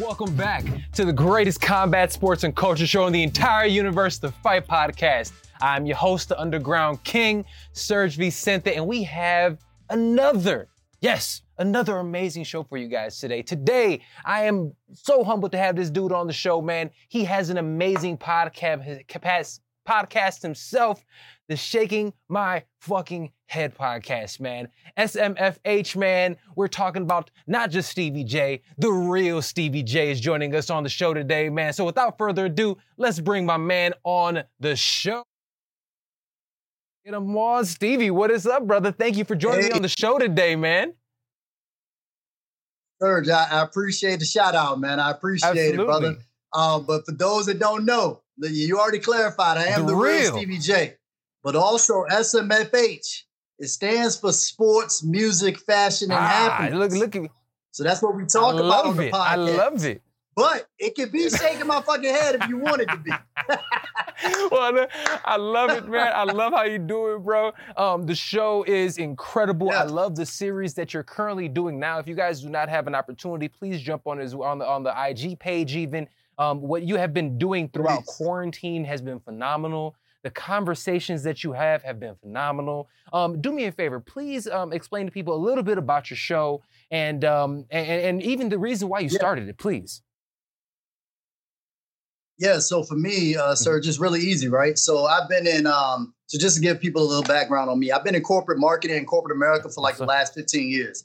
welcome back to the greatest combat sports and culture show in the entire universe, the Fight Podcast. I'm your host, the Underground King, Serg Vicente, and we have another, yes, another amazing show for you guys today. Today, I am so humbled to have this dude on the show, man. He has an amazing podcast, podcast himself, the Shaking My Fucking Head podcast, man. SMFH, man. We're talking about not just Stevie J, the real Stevie J is joining us on the show today, man. So without further ado, let's bring my man on the show. Get him on, Stevie. What is up, brother? Thank you for joining hey. me on the show today, man. Serg, I, I appreciate the shout out, man. I appreciate Absolutely. it, brother. Um, but for those that don't know, you already clarified. I am the, the real. real Stevie J but also SMFH. It stands for sports, music, fashion, and ah, happiness. Look, look at me. So that's what we talk about on the it. podcast. I love it. But it could be shaking my fucking head if you want it to be. well, I love it, man. I love how you do it, bro. Um, the show is incredible. Yeah. I love the series that you're currently doing now. If you guys do not have an opportunity, please jump on his on the on the IG page. Even um, what you have been doing throughout please. quarantine has been phenomenal. The conversations that you have have been phenomenal. Um, do me a favor, please um, explain to people a little bit about your show and um, and, and, even the reason why you yeah. started it, please. Yeah, so for me, uh, sir, mm-hmm. just really easy, right? So I've been in, um, so just to give people a little background on me, I've been in corporate marketing in corporate America for like the last 15 years.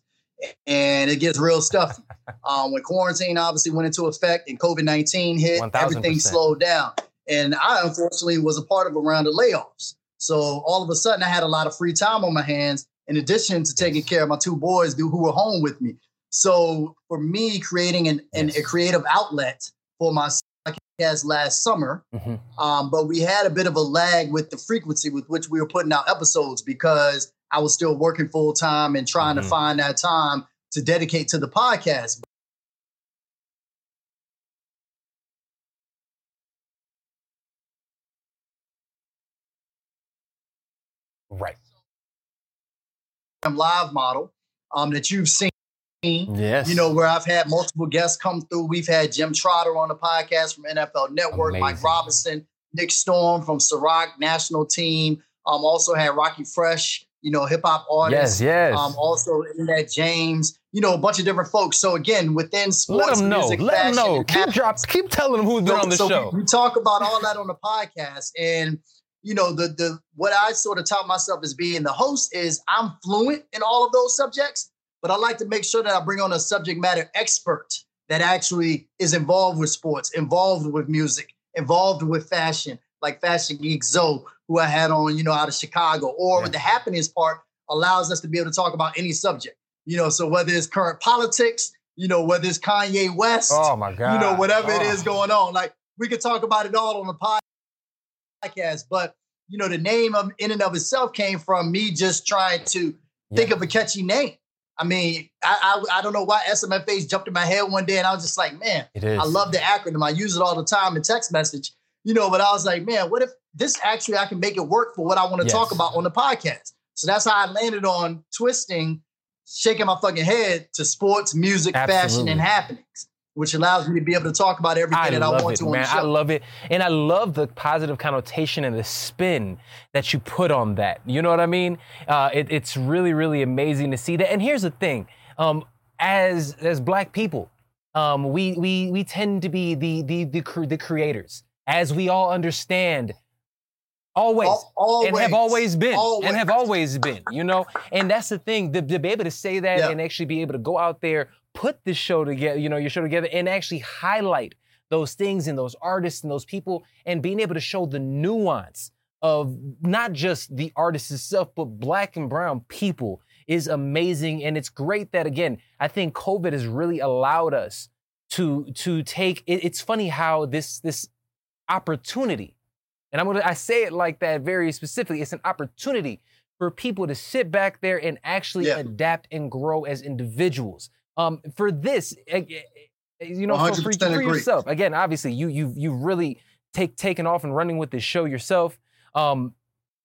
And it gets real stuffy. um, when quarantine obviously went into effect and COVID 19 hit, 1, everything slowed down. And I unfortunately was a part of a round of layoffs. So all of a sudden, I had a lot of free time on my hands, in addition to taking care of my two boys who were home with me. So for me, creating an, an a creative outlet for my podcast last summer, mm-hmm. um, but we had a bit of a lag with the frequency with which we were putting out episodes because I was still working full time and trying mm-hmm. to find that time to dedicate to the podcast. Right. Live model um, that you've seen. Yes. You know, where I've had multiple guests come through. We've had Jim Trotter on the podcast from NFL Network, Amazing. Mike Robinson, Nick Storm from Ciroc National Team. Um, also had Rocky Fresh, you know, hip hop artist. Yes, yes. Um, also Internet James, you know, a bunch of different folks. So again, within sports, let them know. Music, let them know. Keep drop, keep telling them who's been on the so show. We, we talk about all that on the podcast, and you know, the the what I sort of taught myself as being the host is I'm fluent in all of those subjects, but I like to make sure that I bring on a subject matter expert that actually is involved with sports, involved with music, involved with fashion, like Fashion Geek Zoe, who I had on, you know, out of Chicago, or yeah. the happiness part allows us to be able to talk about any subject. You know, so whether it's current politics, you know, whether it's Kanye West, oh my God, you know, whatever oh. it is going on, like we could talk about it all on the podcast podcast, but you know, the name of in and of itself came from me just trying to yeah. think of a catchy name. I mean, I, I, I don't know why SMFH jumped in my head one day, and I was just like, man, I love the acronym. I use it all the time in text message, you know. But I was like, man, what if this actually I can make it work for what I want to yes. talk about on the podcast? So that's how I landed on twisting, shaking my fucking head to sports, music, Absolutely. fashion, and happenings which allows me to be able to talk about everything I that I want it, to. Man, I love it, and I love the positive connotation and the spin that you put on that. You know what I mean? Uh, it, it's really, really amazing to see that. And here's the thing: um, as as Black people, um, we we we tend to be the the the, the creators, as we all understand. Always, always, and have always been, always. and have always been, you know, and that's the thing to, to be able to say that yeah. and actually be able to go out there, put this show together, you know, your show together and actually highlight those things and those artists and those people and being able to show the nuance of not just the artist itself, but black and brown people is amazing. And it's great that again, I think COVID has really allowed us to to take it, it's funny how this this opportunity, and I'm gonna I say it like that very specifically, it's an opportunity for people to sit back there and actually yeah. adapt and grow as individuals. Um, for this, eh, eh, eh, you know, for, for, for yourself. Again, obviously, you you you really take taken off and running with this show yourself. Um,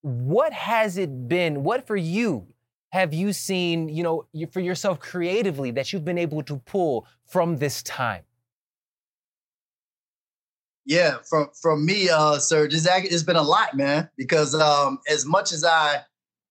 what has it been? What for you have you seen, you know, for yourself creatively that you've been able to pull from this time? Yeah, from from me, uh, sir, it's, it's been a lot, man. Because um, as much as I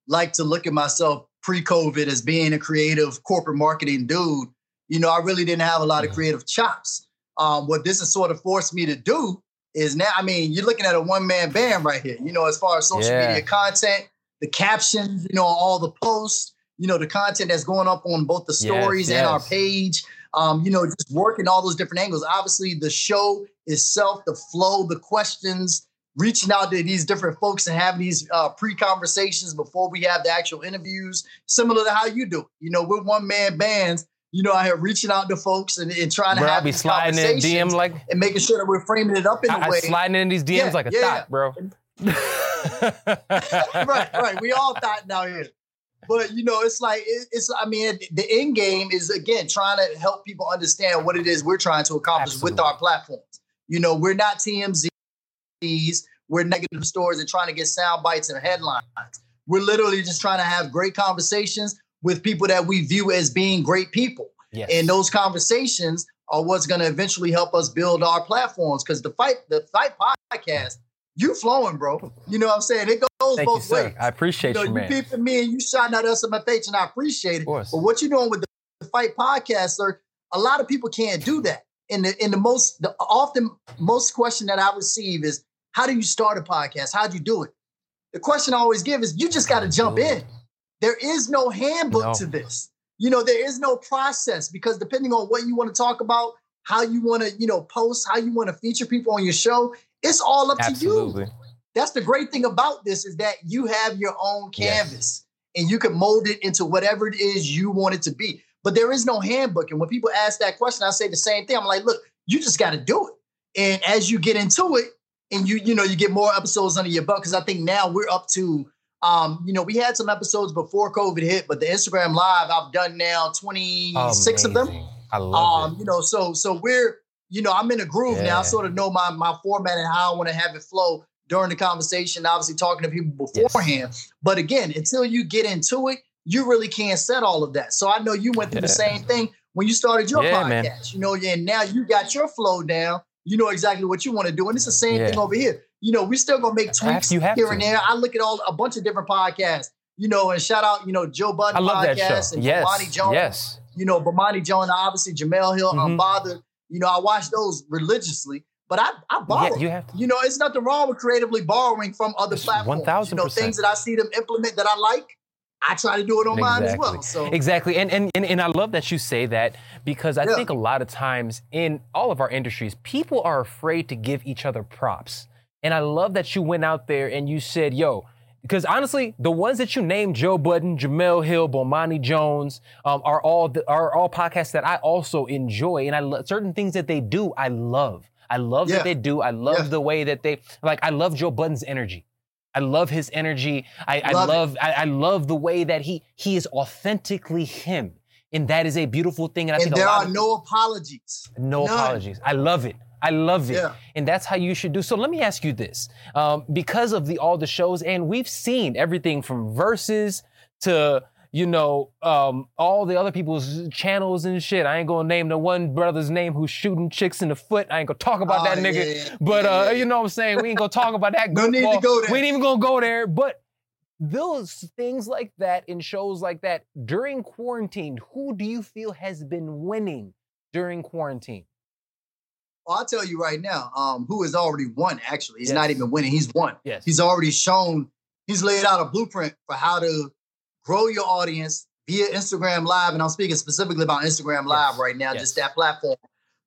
like to look at myself pre-COVID as being a creative corporate marketing dude, you know, I really didn't have a lot of creative chops. Um, what this has sort of forced me to do is now, I mean, you're looking at a one-man band right here. You know, as far as social yeah. media content, the captions, you know, all the posts, you know, the content that's going up on both the stories yes, yes. and our page. Um, you know, just working all those different angles. Obviously, the show itself, the flow, the questions, reaching out to these different folks and having these uh, pre-conversations before we have the actual interviews, similar to how you do. it. You know, we're one man bands. You know, I have reaching out to folks and, and trying to bro, have be sliding in DM like and making sure that we're framing it up in I, a way. I sliding in these DMs yeah, like a yeah, thought, bro. right, right. We all thought now here. But you know, it's like it, it's. I mean, the end game is again trying to help people understand what it is we're trying to accomplish Absolutely. with our platforms. You know, we're not TMZs. We're negative stories and trying to get sound bites and headlines. We're literally just trying to have great conversations with people that we view as being great people. Yes. And those conversations are what's going to eventually help us build our platforms. Because the fight, the fight podcast you flowing, bro. You know what I'm saying? It goes Thank both you, ways. I appreciate you, know, you, man. You peeping me and you shouting at us in my face, and I appreciate it. But what you're doing with the Fight Podcast, sir, a lot of people can't do that. And the in the most the often most question that I receive is, how do you start a podcast? How'd you do it? The question I always give is, you just got to jump in. There is no handbook no. to this. You know, there is no process because depending on what you want to talk about, how you want to, you know, post, how you want to feature people on your show, it's all up Absolutely. to you. That's the great thing about this is that you have your own canvas yes. and you can mold it into whatever it is you want it to be. But there is no handbook. And when people ask that question, I say the same thing. I'm like, look, you just got to do it. And as you get into it, and you you know you get more episodes under your belt because I think now we're up to um you know we had some episodes before COVID hit, but the Instagram live I've done now 26 Amazing. of them. I love um, it. You know, so so we're you know, I'm in a groove yeah. now. I sort of know my my format and how I want to have it flow during the conversation. Obviously, talking to people beforehand. Yes. But again, until you get into it, you really can't set all of that. So I know you went through yeah. the same thing when you started your yeah, podcast. Man. You know, and now you got your flow down. You know exactly what you want to do, and it's the same thing over here. You know, we're still gonna make tweaks here to. and there. I look at all a bunch of different podcasts. You know, and shout out, you know, Joe Budden podcast and yes. Bomani Jones. Yes. You know, Bomani Jones, obviously Jemele Hill, mm-hmm. Unbothered. You know, I watch those religiously, but I, I borrow. Yeah, you have to. You know, it's nothing wrong with creatively borrowing from other it's platforms. 1000 You know, things that I see them implement that I like, I try to do it on exactly. mine as well. So exactly, and, and and and I love that you say that because I yeah. think a lot of times in all of our industries, people are afraid to give each other props. And I love that you went out there and you said, "Yo, because honestly, the ones that you named, Joe Budden, Jemele Hill, Bomani Jones, um, are all the, are all podcasts that I also enjoy, and I lo- certain things that they do, I love. I love yeah. that they do. I love yeah. the way that they like. I love Joe Budden's energy. I love his energy. I, I love, love I, I, love the way that he he is authentically him, and that is a beautiful thing. And I and think there are no apologies. No None. apologies. I love it. I love it. Yeah. And that's how you should do. So let me ask you this. Um, because of the all the shows, and we've seen everything from verses to you know, um, all the other people's channels and shit. I ain't gonna name the one brother's name who's shooting chicks in the foot. I ain't gonna talk about oh, that nigga. Yeah, yeah. But uh, yeah, you know what I'm saying? We ain't gonna talk about that. no need to go there. We ain't even gonna go there. But those things like that in shows like that during quarantine, who do you feel has been winning during quarantine? Well, I'll tell you right now, um, who has already won, actually. He's yes. not even winning, he's won. Yes. He's already shown, he's laid out a blueprint for how to grow your audience via Instagram Live. And I'm speaking specifically about Instagram Live yes. right now, yes. just that platform.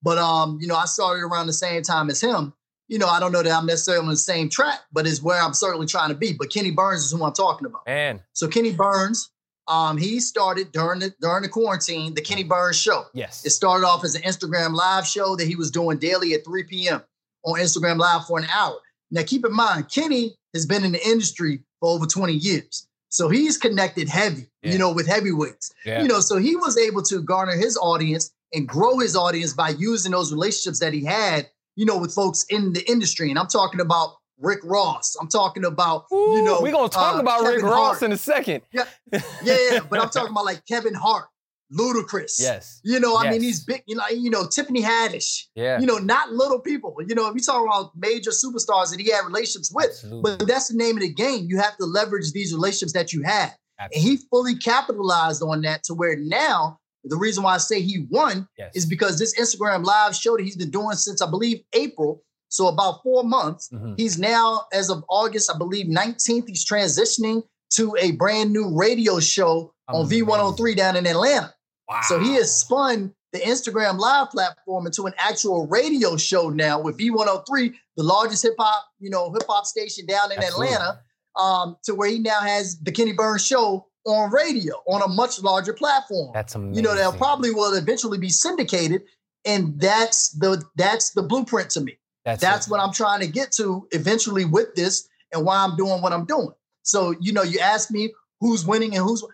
But um, you know, I started around the same time as him. You know, I don't know that I'm necessarily on the same track, but it's where I'm certainly trying to be. But Kenny Burns is who I'm talking about. Man. So Kenny Burns, um, he started during the during the quarantine, the Kenny Burns show. Yes. It started off as an Instagram live show that he was doing daily at 3 p.m. on Instagram Live for an hour. Now, keep in mind, Kenny has been in the industry for over 20 years. So he's connected heavy, yeah. you know, with heavyweights. Yeah. You know, so he was able to garner his audience and grow his audience by using those relationships that he had, you know, with folks in the industry. And I'm talking about Rick Ross. I'm talking about, Ooh, you know, we're gonna talk uh, about Kevin Rick Ross Hart. in a second. Yeah, yeah, yeah. but I'm talking about like Kevin Hart, Ludacris. Yes. You know, I yes. mean, these big, you know, you know, Tiffany Haddish. Yeah. You know, not little people. You know, if we talk about major superstars that he had relationships with. Absolutely. But that's the name of the game. You have to leverage these relationships that you had. Absolutely. And he fully capitalized on that to where now the reason why I say he won yes. is because this Instagram live show that he's been doing since I believe April, so about four months. Mm-hmm. He's now, as of August, I believe 19th, he's transitioning to a brand new radio show on V103 down in Atlanta. Wow. So he has spun the Instagram live platform into an actual radio show now with V103, the largest hip hop, you know, hip hop station down in Absolutely. Atlanta, um, to where he now has the Kenny Burns show on radio on a much larger platform. That's amazing. You know, that probably will eventually be syndicated, and that's the that's the blueprint to me. That's, that's what I'm trying to get to eventually with this, and why I'm doing what I'm doing. So, you know, you ask me who's winning and who's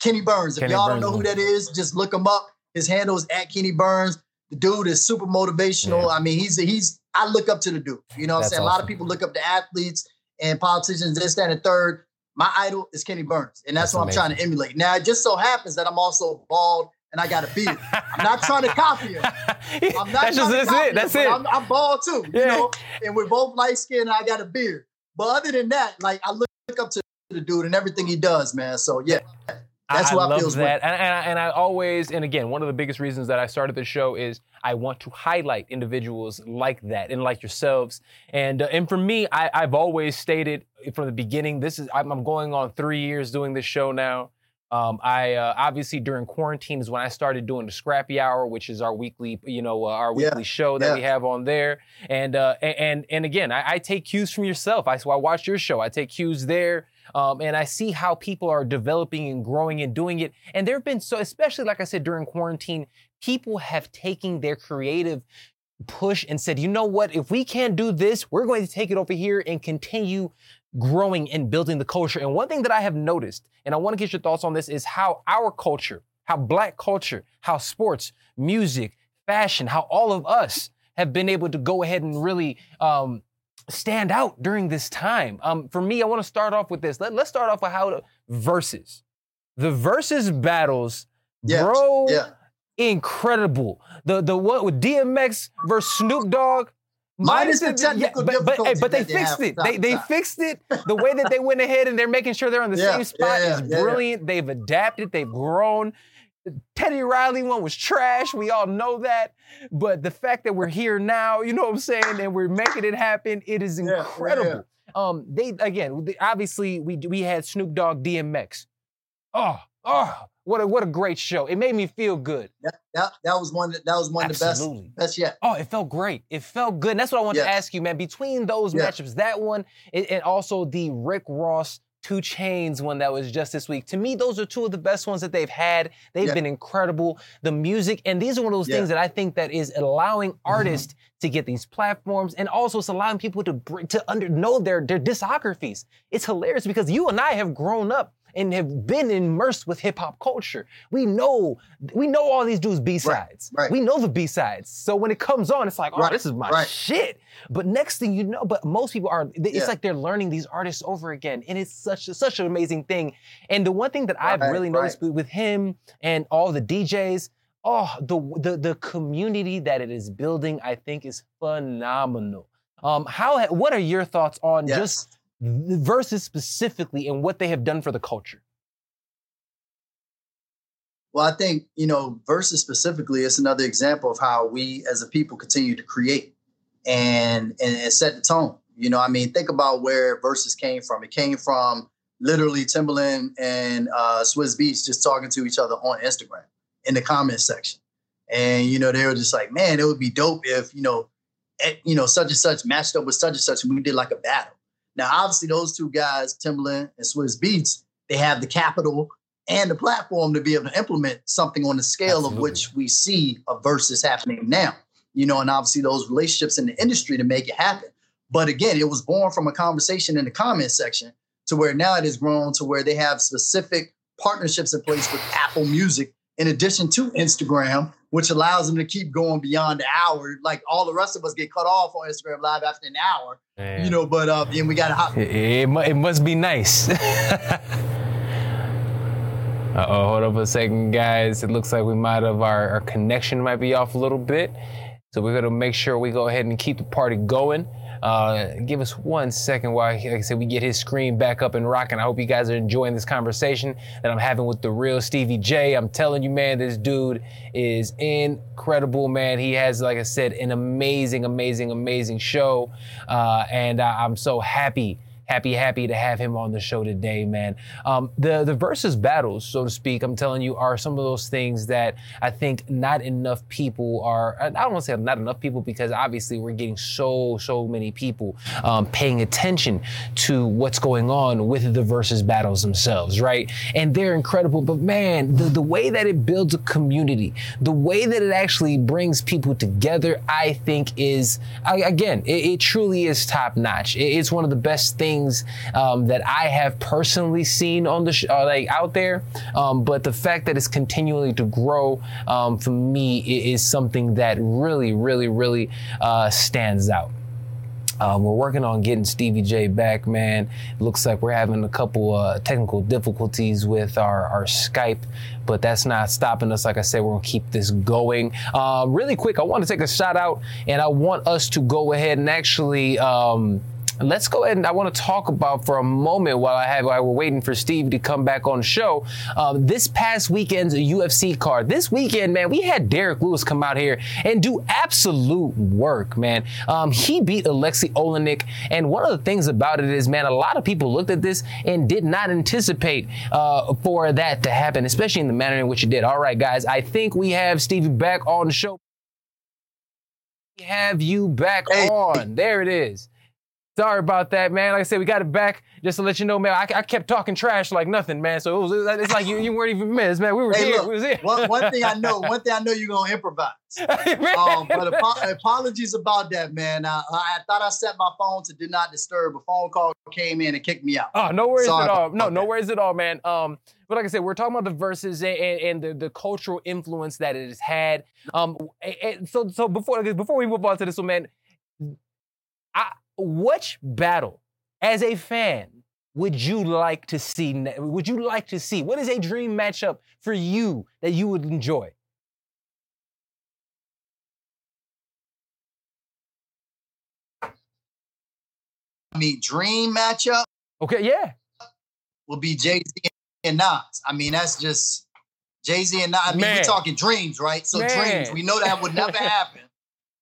Kenny Burns. If Kenny y'all Burns don't know who that is, just look him up. His handle is at Kenny Burns. The dude is super motivational. Yeah. I mean, he's he's I look up to the dude. You know what I'm saying? Awesome. A lot of people look up to athletes and politicians, this, that, and third. My idol is Kenny Burns, and that's, that's what amazing. I'm trying to emulate. Now, it just so happens that I'm also bald and I got a beard. I'm not trying to copy him. I'm not that's just that's it. That's him, it. I'm, I'm, bald too, yeah. you know. And we're both light skinned, and I got a beard. But other than that, like I look up to the dude and everything he does, man. So yeah. That's I, what I love that, and, and, I, and I always, and again, one of the biggest reasons that I started the show is I want to highlight individuals like that and like yourselves. And uh, and for me, I, I've always stated from the beginning, this is I'm, I'm going on three years doing this show now. Um, I uh, obviously during quarantine is when I started doing the Scrappy Hour, which is our weekly, you know, uh, our weekly yeah. show that yeah. we have on there. And uh, and and again, I, I, take cues from yourself. I so I watch your show. I take cues there. Um, and I see how people are developing and growing and doing it. And there have been so, especially like I said during quarantine, people have taken their creative push and said, you know what, if we can't do this, we're going to take it over here and continue growing and building the culture. And one thing that I have noticed, and I want to get your thoughts on this, is how our culture, how black culture, how sports, music, fashion, how all of us have been able to go ahead and really um, stand out during this time. Um, for me, I want to start off with this. Let, us start off with how to, verses. The verses battles, yes. bro, yeah. incredible. The the what with DMX versus Snoop Dogg. Minus the technical yeah, but, but, but they fixed it. They, they fixed it. The way that they went ahead and they're making sure they're on the yeah, same spot yeah, is brilliant. They've adapted. They've grown. Teddy Riley one was trash. We all know that. But the fact that we're here now, you know what I'm saying, and we're making it happen, it is incredible. Yeah, yeah. Um, they again, obviously we we had Snoop Dogg DMX. Oh, oh, what a what a great show. It made me feel good. That that, that was one that, that was one Absolutely. of the best best yet. Oh, it felt great. It felt good. And that's what I want yes. to ask you, man. Between those yes. matchups, that one and, and also the Rick Ross 2 Chainz one that was just this week. To me, those are two of the best ones that they've had. They've yeah. been incredible. The music, and these are one of those yeah. things that I think that is allowing mm-hmm. artists mm-hmm. to get these platforms, and also it's allowing people to to under know their their discographies. It's hilarious because you and I have grown up and have been immersed with hip hop culture. We know we know all these dudes B sides. Right, right. We know the B sides. So when it comes on, it's like, oh, right, this is my shit. But next thing you know, but most people are. It's yeah. like they're learning these artists over again, and it's such a, such an amazing thing. And the one thing that I've really noticed with him and all the DJs. Oh, the, the the community that it is building, I think, is phenomenal. Um, how what are your thoughts on yes. just verses specifically and what they have done for the culture? Well, I think, you know, verses specifically is another example of how we as a people continue to create and, and, and set the tone. You know, I mean, think about where verses came from. It came from literally Timbaland and uh, Swizz Beatz just talking to each other on Instagram in the comment section. And, you know, they were just like, man, it would be dope if, you know, at, you know, such and such matched up with such and such and we did like a battle. Now, obviously, those two guys, Timbaland and Swizz Beatz, they have the capital and the platform to be able to implement something on the scale Absolutely. of which we see a versus happening now. You know, and obviously those relationships in the industry to make it happen. But again, it was born from a conversation in the comment section to where now it has grown to where they have specific partnerships in place with Apple Music, in addition to Instagram, which allows them to keep going beyond the hour. Like all the rest of us get cut off on Instagram Live after an hour, Man. you know. But uh, then we got to hop. It, it, it must be nice. Uh oh, hold up a second, guys. It looks like we might have our, our connection might be off a little bit. So we're gonna make sure we go ahead and keep the party going. Uh, give us one second while, like I said, we get his screen back up and rocking. I hope you guys are enjoying this conversation that I'm having with the real Stevie J. I'm telling you, man, this dude is incredible, man. He has, like I said, an amazing, amazing, amazing show. Uh, and I'm so happy happy, happy to have him on the show today, man. Um, the the versus battles, so to speak, I'm telling you, are some of those things that I think not enough people are. I don't want to say not enough people because obviously we're getting so so many people um, paying attention to what's going on with the versus battles themselves, right? And they're incredible. But man, the the way that it builds a community, the way that it actually brings people together, I think is again, it, it truly is top notch. It, it's one of the best things things um, that I have personally seen on the sh- uh, like out there. Um, but the fact that it's continually to grow um, for me is something that really, really, really uh, stands out. Um, we're working on getting Stevie J back, man. Looks like we're having a couple uh, technical difficulties with our, our Skype, but that's not stopping us. Like I said, we're gonna keep this going. Uh, really quick, I want to take a shout out, and I want us to go ahead and actually. Um, let's go ahead and I want to talk about for a moment while I have while we're waiting for Steve to come back on the show. Um, this past weekend's UFC card. This weekend, man, we had Derrick Lewis come out here and do absolute work, man. Um, he beat Alexei Oleinik, and one of the things about it is, man, a lot of people looked at this and did not anticipate uh, for that to happen, especially in the manner in which it did. All right, guys, I think we have Steve back on the show. Have you back hey. on. There it is. Sorry about that, man. Like I said, we got it back just to let you know, man. I, I kept talking trash like nothing, man. So it was, it's like you, you weren't even missed, man. We were hey, here. Look, we was here. One, one, thing I know, one thing I know, you're gonna improvise. um, but ap- apologies about that, man. I, I, thought I set my phone to do not disturb. A phone call came in and kicked me out. Oh, no worries Sorry at all. No, no worries at all, man. Um, but like I said, we're talking about the verses and, and the, the cultural influence that it has had. Um, so so before before we move on to this one, man, I which battle, as a fan, would you like to see? Would you like to see? What is a dream matchup for you that you would enjoy? I mean, dream matchup. Okay, yeah. Will be Jay Z and Nas. I mean, that's just Jay Z and Nas. I mean, Man. we're talking dreams, right? So Man. dreams. We know that would never happen.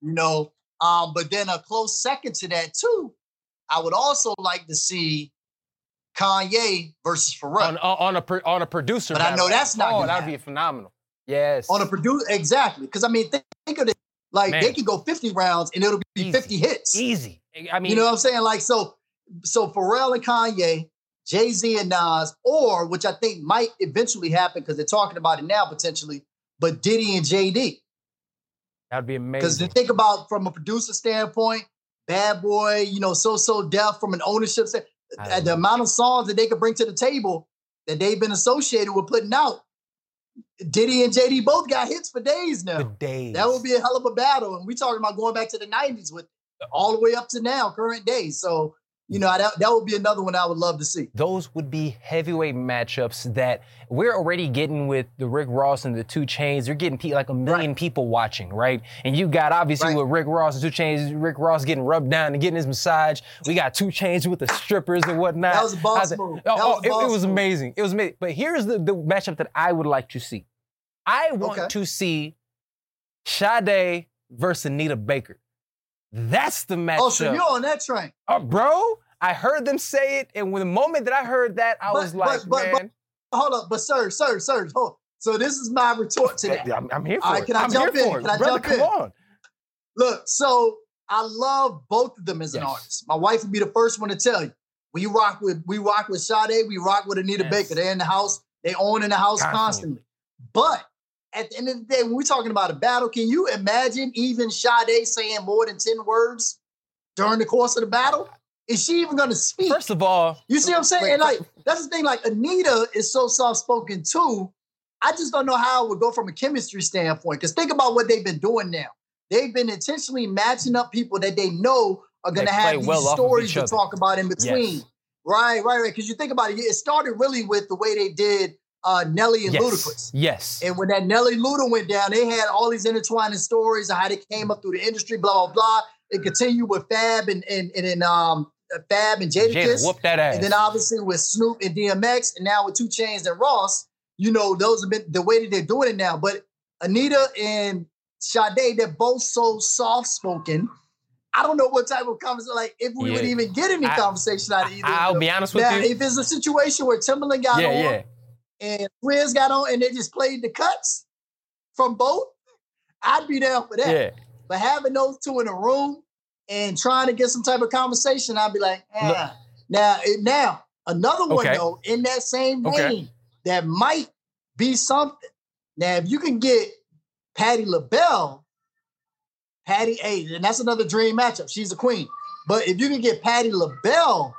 You know, um, but then a close second to that too, I would also like to see Kanye versus Pharrell on, on a on a producer. But I know that's not. Oh, that would be phenomenal. Yes. On a producer, exactly. Because I mean, think, think of it. Like Man. they can go 50 rounds and it'll be Easy. 50 hits. Easy. I mean, you know what I'm saying? Like so, so Pharrell and Kanye, Jay Z and Nas, or which I think might eventually happen because they're talking about it now potentially. But Diddy and JD. That'd be amazing. Because to think about from a producer standpoint, Bad Boy, you know, So So Def from an ownership standpoint, the amount of songs that they could bring to the table that they've been associated with putting out. Diddy and JD both got hits for days now. For days. That would be a hell of a battle. And we talking about going back to the 90s with all the way up to now, current day. So you know, that, that would be another one I would love to see. Those would be heavyweight matchups that we're already getting with the Rick Ross and the 2 Chainz. You're getting pe- like a million right. people watching, right? And you got obviously right. with Rick Ross and 2 Chainz, Rick Ross getting rubbed down and getting his massage. We got 2 Chainz with the strippers and whatnot. That was a boss move. Oh, oh it, it, was amazing. It was amazing. But here's the, the matchup that I would like to see. I want okay. to see Sade versus Anita Baker. That's the matchup. Oh, so you're on that train. Uh, bro, I heard them say it, and when the moment that I heard that, I but, was like, but, but, man. hold up, but sir, sir, sir, hold. So this is my retort to that. I'm, I'm here for All right, it. Can I I'm jump in? Can I Brother, jump come in? on. Look, so I love both of them as yes. an artist. My wife would be the first one to tell you. We rock with we rock with Sade, we rock with Anita yes. Baker. They're in the house, they own in the house constantly. constantly. But at the end of the day, when we're talking about a battle, can you imagine even Sade saying more than 10 words during the course of the battle? Is she even going to speak? First of all, you see what I'm saying? Wait, and like that's the thing. Like Anita is so soft spoken too, I just don't know how it would go from a chemistry standpoint. Because think about what they've been doing now. They've been intentionally matching up people that they know are going to have these well stories to talk about in between. Yes. Right, right, right. Because you think about it, it started really with the way they did uh, Nelly and yes. Ludacris. Yes. And when that Nelly Luda went down, they had all these intertwining stories of how they came up through the industry, blah blah blah. It continued with Fab and and and, and um Fab and Jadakiss. Jada, whoop that ass. And then obviously with Snoop and DMX, and now with 2 Chainz and Ross. You know, those have been the way that they're doing it now. But Anita and Sade, they're both so soft spoken. I don't know what type of conversation, like if we yeah. would even get any I, conversation out of either. I'll be honest with now, you. If it's a situation where Timbaland got yeah, on yeah. And Riz got on and they just played the cuts from both, I'd be down for that. Yeah. But having those two in a room and trying to get some type of conversation, I'd be like, ah. Now, now another one okay. though in that same vein okay. that might be something. Now, if you can get Patti LaBelle, Patty A, and that's another dream matchup. She's a queen. But if you can get Patti LaBelle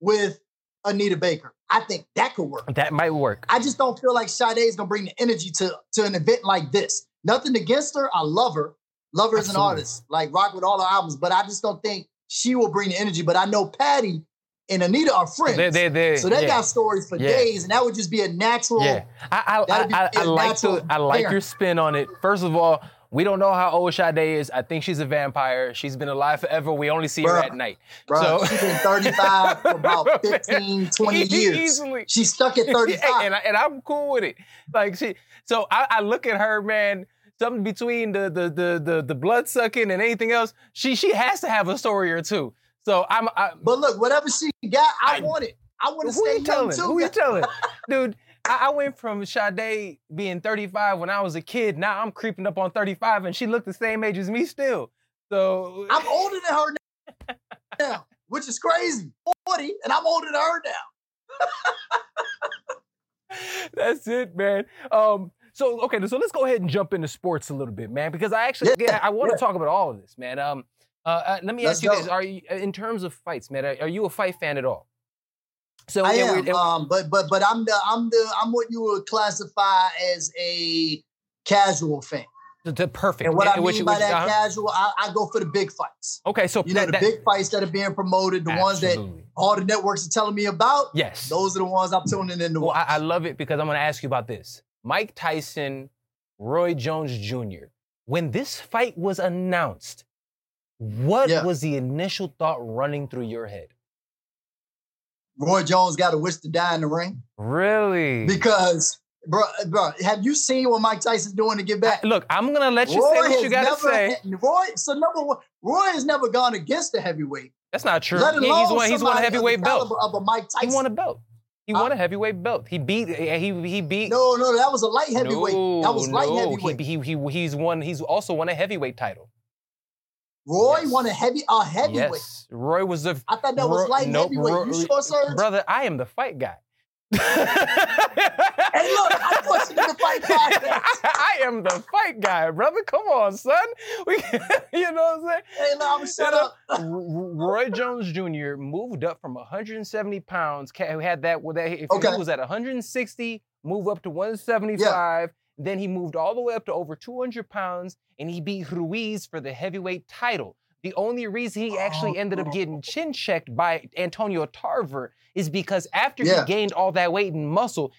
with Anita Baker, I think that could work. That might work. I just don't feel like Sade is gonna bring the energy to, to an event like this. Nothing against her. I love her. Love her as an artist. Like rock with all her albums. But I just don't think she will bring the energy. But I know Patti and Anita are friends. They, they, they, so they yeah. got stories for yeah. days, and that would just be a natural. Yeah, I I, I, I like to I like your spin on it. First of all, we don't know how old Sade is. I think she's a vampire. She's been alive forever. We only see bruh, her at night. Bruh, so she's been 35 for about 15, 20 years. Easily. She's stuck at 35. and, I, and I'm cool with it. Like she, so I, I look at her, man something between the the the the, the blood sucking and anything else, she she has to have a story or two. So I'm. I, but look, whatever she got, I, I want it. I want to stay young too. Who you telling, dude? I, I went from Sade being 35 when I was a kid. Now I'm creeping up on 35, and she looked the same age as me still. So I'm older than her now, which is crazy. 40, and I'm older than her now. That's it, man. Um, so okay, so let's go ahead and jump into sports a little bit, man, because I actually yeah, I want to yeah. talk about all of this, man. Um, uh, uh, let me Let's ask you go. this: Are you, in terms of fights, man? Are, are, you a fight fan at all? So I am, and, um, but but but I'm the I'm the I'm what you would classify as a casual fan. The, perfect. And what I mean which, by which, that uh-huh. casual, I, I, go for the big fights. Okay, so you know that, the big fights that are being promoted, the absolutely. ones that all the networks are telling me about. Yes, those are the ones I'm tuning in to well, I, I love it because I'm going to ask you about this: Mike Tyson, Roy Jones Jr. When this fight was announced, what yeah. was the initial thought running through your head? Roy Jones got a wish to die in the ring. Really? Because, bro, bro, have you seen what Mike Tyson's doing to get back? Look, I'm gonna let you Roy say what you gotta never, say. Roy, so number one, Roy has never gone against a heavyweight. That's not true. Let alone he's won. He's won a heavyweight belt. Of a Mike Tyson. He won a belt. He won a heavyweight belt. He beat. Eh, eh, he he beat. No, no, that was a light heavyweight. No, that was light no. heavyweight. He, he he he's won. He's also won a heavyweight title. Roy yes. won a heavy a heavyweight. Yes. Roy was the. I thought that was light nope, heavyweight. Roy, you sure, sir? Brother, I am the fight guy. hey, look, I want you to fight podcast. I am the fight guy, brother. Come on, son. We, you know what I'm saying? Hey, no, I'm shut up. Roy Jones Jr. moved up from 170 pounds. Who had that that. If okay. he was at 160, move up to 175. Yeah. Then he moved all the way up to over 200 pounds and he beat Ruiz for the heavyweight title. The only reason he actually oh. ended up getting chin checked by Antonio Tarver is because after yeah. he gained all that weight and muscle,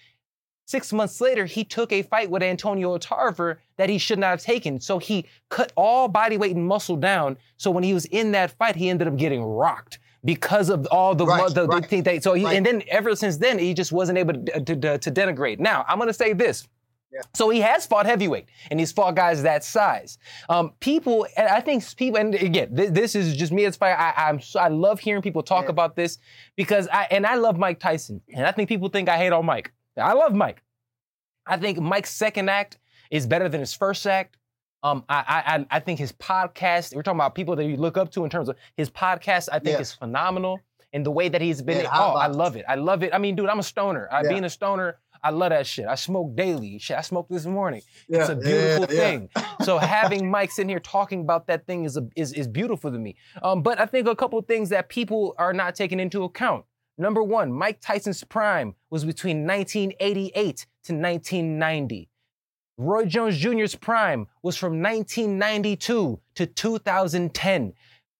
six months later, he took a fight with Antonio Tarver that he should not have taken. So he cut all body weight and muscle down. So when he was in that fight, he ended up getting rocked because of all the right, the, right. the, the, so he, right. and then ever since then he just wasn't able to, to, to denigrate. Now I'm gonna say this. So he has fought heavyweight, and he's fought guys that size. Um, people, and I think people, and again, th- this is just me as fight. I, am I love hearing people talk yeah. about this because I and I love Mike Tyson, and I think people think I hate on Mike. I love Mike. I think Mike's second act is better than his first act. Um, I, I I think his podcast. We're talking about people that you look up to in terms of his podcast. I think yeah. is phenomenal, and the way that he's been. Yeah, oh, I love it. I love it. I mean, dude, I'm a stoner. I, being a stoner I love that shit. I smoke daily. Shit, I smoked this morning. Yeah, it's a beautiful yeah, thing. So having Mike sitting here talking about that thing is a, is is beautiful to me. Um, but I think a couple things that people are not taking into account. Number one, Mike Tyson's prime was between 1988 to 1990. Roy Jones Jr.'s prime was from 1992 to 2010.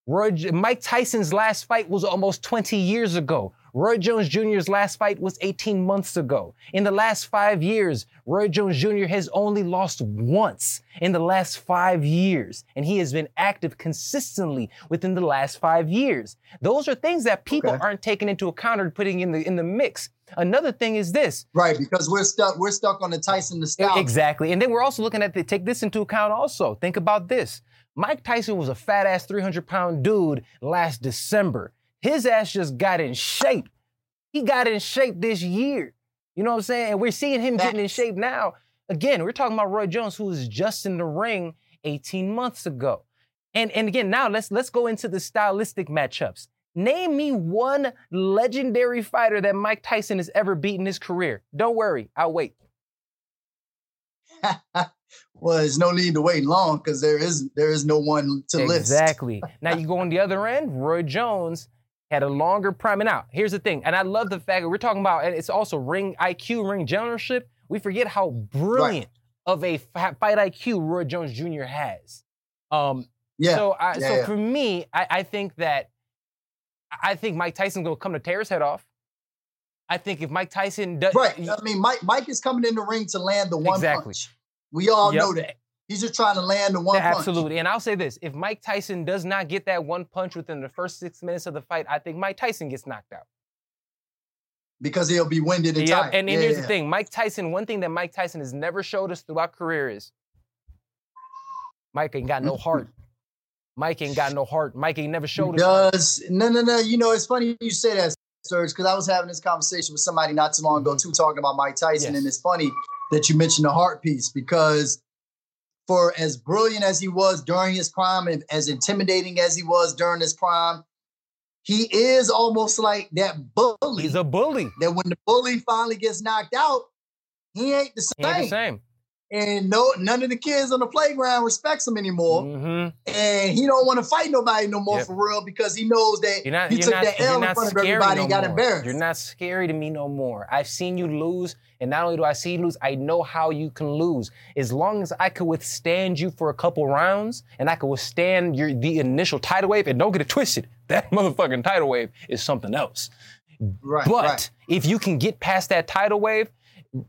Roy, Mike Tyson's last fight was almost 20 years ago. Roy Jones Jr.'s last fight was 18 months ago. In the last five years, Roy Jones Jr. has only lost once in the last five years, and he has been active consistently within the last five years. Those are things that people okay. aren't taking into account or putting in the in the mix. Another thing is this. Right, because we're stuck, we're stuck on the Tyson nostalgia. Exactly. And then we're also looking at the take this into account also. Think about this. Mike Tyson was a fat ass 300 pound dude last December. His ass just got in shape. He got in shape this year. You know what I'm saying? And we're seeing him getting in shape now. Again, we're talking about Roy Jones, who was just in the ring 18 months ago. And, and again, now let's let's go into the stylistic matchups. Name me one legendary fighter that Mike Tyson has ever beaten in his career. Don't worry, I'll wait. well, there's no need to wait long because there is there is no one to exactly. list. Exactly. now you go on the other end, Roy Jones had a longer prime. And now, here's the thing, and I love the fact that we're talking about, and it's also ring IQ, ring generalship. We forget how brilliant right. of a fight IQ Roy Jones Jr. has. Um, yeah. So, I, yeah, so yeah. for me, I, I, think that I think Mike Tyson's gonna come to tear his head off. I think if Mike Tyson does, right. I mean, Mike Mike is coming in the ring to land the one exactly. punch. We all yep. know that. He's just trying to land the one yeah, punch. Absolutely. And I'll say this if Mike Tyson does not get that one punch within the first six minutes of the fight, I think Mike Tyson gets knocked out. Because he'll be winded and yep. tired. And, and yeah, here's yeah. the thing Mike Tyson, one thing that Mike Tyson has never showed us throughout career is Mike ain't got no heart. Mike ain't got no heart. Mike ain't never showed he us. Does no no no? You know it's funny you say that, Serg, because I was having this conversation with somebody not too long ago too, talking about Mike Tyson, yes. and it's funny that you mentioned the heart piece because for as brilliant as he was during his prime and as intimidating as he was during his prime, he is almost like that bully. He's a bully. That when the bully finally gets knocked out, he ain't the same. He ain't the same and no none of the kids on the playground respects him anymore. Mm-hmm. And he don't want to fight nobody no more yep. for real because he knows that not, he took not, that L in front of everybody no and got more. embarrassed. You're not scary to me no more. I've seen you lose, and not only do I see you lose, I know how you can lose. As long as I could withstand you for a couple rounds, and I could withstand your the initial tidal wave, and don't get it twisted, that motherfucking tidal wave is something else. Right, but right. if you can get past that tidal wave,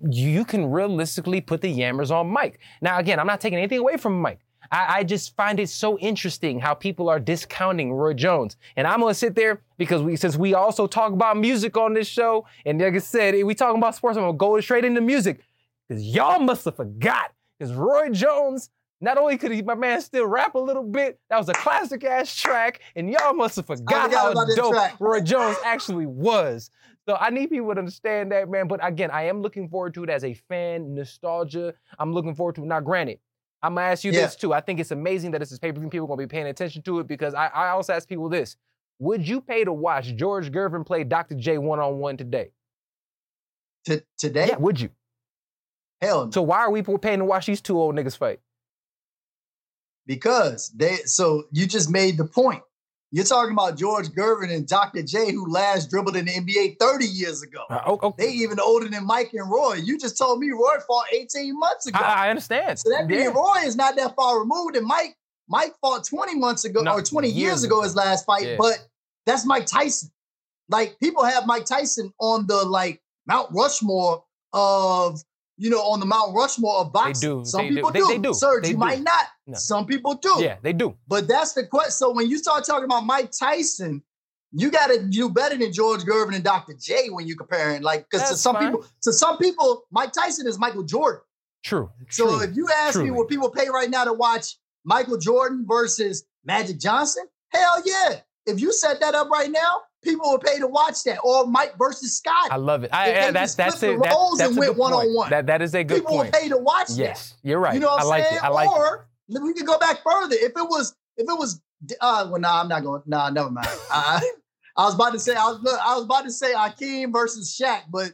you can realistically put the yammers on Mike. Now, again, I'm not taking anything away from Mike. I, I, just find it so interesting how people are discounting Roy Jones. And I'm gonna sit there because we since we also talk about music on this show, and like I said, we talking about sports, I'm gonna go straight into music. Because y'all must have forgot. Because Roy Jones, not only could he, my man still rap a little bit, that was a classic ass track, and y'all must have forgot how dope Roy Jones actually was. So I need people to understand that, man. But again, I am looking forward to it as a fan, nostalgia. I'm looking forward to it. Now, granted, I'm gonna ask you yeah. this too. I think it's amazing that this is pay per view. People are gonna be paying attention to it because I, I also ask people this: Would you pay to watch George Gervin play Dr. J one on one today? T- today? Yeah, would you? Hell. No. So why are we paying to watch these two old niggas fight? Because they. So you just made the point. You're talking about George Gervin and Dr. J, who last dribbled in the NBA 30 years ago. Uh, okay. They even older than Mike and Roy. You just told me Roy fought 18 months ago. I, I understand. So that means Roy is not that far removed, and Mike Mike fought 20 months ago no, or 20 years, years ago, ago his last fight. Yeah. But that's Mike Tyson. Like people have Mike Tyson on the like Mount Rushmore of you know, on the Mount Rushmore of boxing. They do. Some they people do. do. They, they do. Serg, they you do. might not. No. Some people do. Yeah, they do. But that's the question. So when you start talking about Mike Tyson, you got to do better than George Gervin and Dr. J when you comparing. Like, because to some fine. people, to some people, Mike Tyson is Michael Jordan. True. So True. if you ask Truly. me what people pay right now to watch Michael Jordan versus Magic Johnson, hell yeah. If you set that up right now, people would pay to watch that. Or Mike versus Scott. I love it. I, yeah, that's that's it. That, that's and went one on one. That that is a good people point. People would pay to watch yes, that. Yes, you're right. You know what I'm like saying? It. I like or it. we could go back further. If it was if it was uh well no, nah, I'm not going nah, never mind. uh, I was about to say I was I was about to say Akeem versus Shaq, but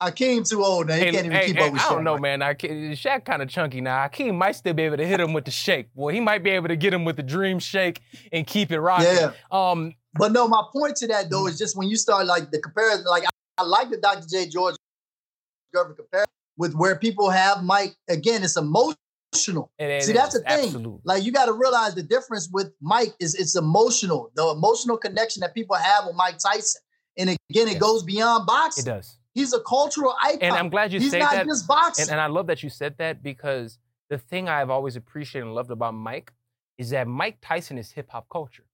Akeem too old now. He hey, can't even hey, keep hey, up with Shaq. I don't know, man. Akeem, Shaq kind of chunky now. Akeem might still be able to hit him with the shake. Well, he might be able to get him with the dream shake and keep it rocking. Yeah. Um, But no, my point to that though mm. is just when you start like the comparison, like I, I like the Dr. J. George Gervin comparison with where people have Mike. Again, it's emotional. It See, that's the thing. absolutely. Like you got to realize the difference with Mike is it's emotional. The emotional connection that people have with Mike Tyson, and again, it Yes. goes beyond boxing. It does. He's a cultural icon. And I'm glad you He's say not that. just boxing. And, and I love that you said that because the thing I've always appreciated and loved about Mike is that Mike Tyson is hip hop culture.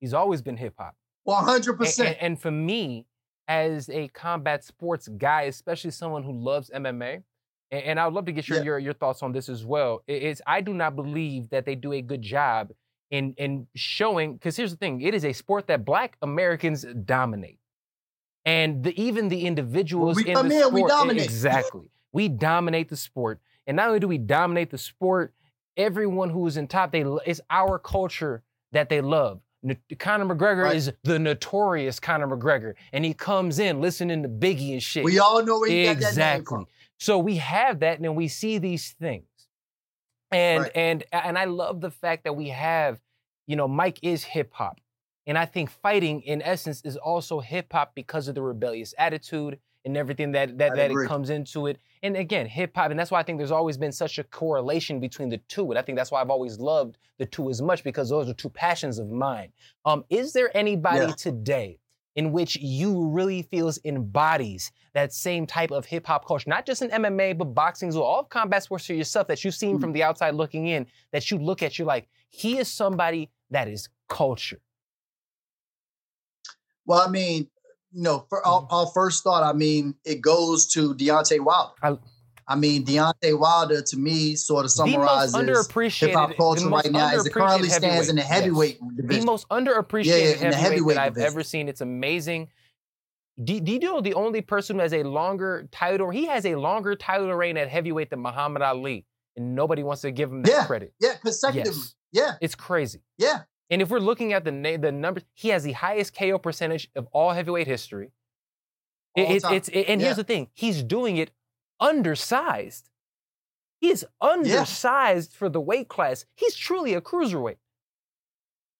He's always been hip hop. One hundred And, percent. and- and for me, as a combat sports guy, especially someone who loves MMA, and, and I would love to get your, Yeah. your your thoughts on this as well. Is I do not believe that they do a good job in in showing. Because here's the thing: it is a sport that Black Americans dominate, and the, even the individuals we in come the in, sport we dominate. exactly. We dominate the sport, and not only do we dominate the sport, everyone who is in top, they it's our culture that they love. Conor McGregor Right. is the notorious Conor McGregor, and he comes in listening to Biggie and shit. we all know where he got that name exactly. So we have that, and then we see these things, and Right. and and I love the fact that we have, you know, Mike is hip hop, and I think fighting in essence is also hip hop because of the rebellious attitude and everything that that, I that it comes into it. And again, hip hop, and that's why I think there's always been such a correlation between the two, and I think that's why I've always loved the two as much because those are two passions of mine. Um, is there anybody Yeah. today? in which you really feels embodies that same type of hip hop culture, not just in MMA, but boxing as well, all of combat sports for yourself that you've seen Mm. from the outside looking in, that you look at, you're like, he is somebody that is culture. Well, I mean, you know, for our, our first thought, I mean, it goes to Deontay Wilder. I- I, mean, Deontay Wilder to me sort of The most summarizes underappreciated hip hop culture right now as it currently stands in the heavyweight. Yes. division. The most underappreciated Yeah, yeah, heavyweight, heavyweight that I've division. ever seen. It's amazing. Do, do you know the only person who has a longer title? He has a longer title reign at heavyweight than Muhammad Ali, and nobody wants to give him that Yeah. credit. yeah, consecutively. Yes. Yeah, It's crazy. yeah. And if we're looking at the the numbers, he has the highest KO percentage of all heavyweight history. It- All it's, it's it- and Yeah. here's the thing: he's doing it undersized. He is undersized for the weight class. He's truly a cruiserweight.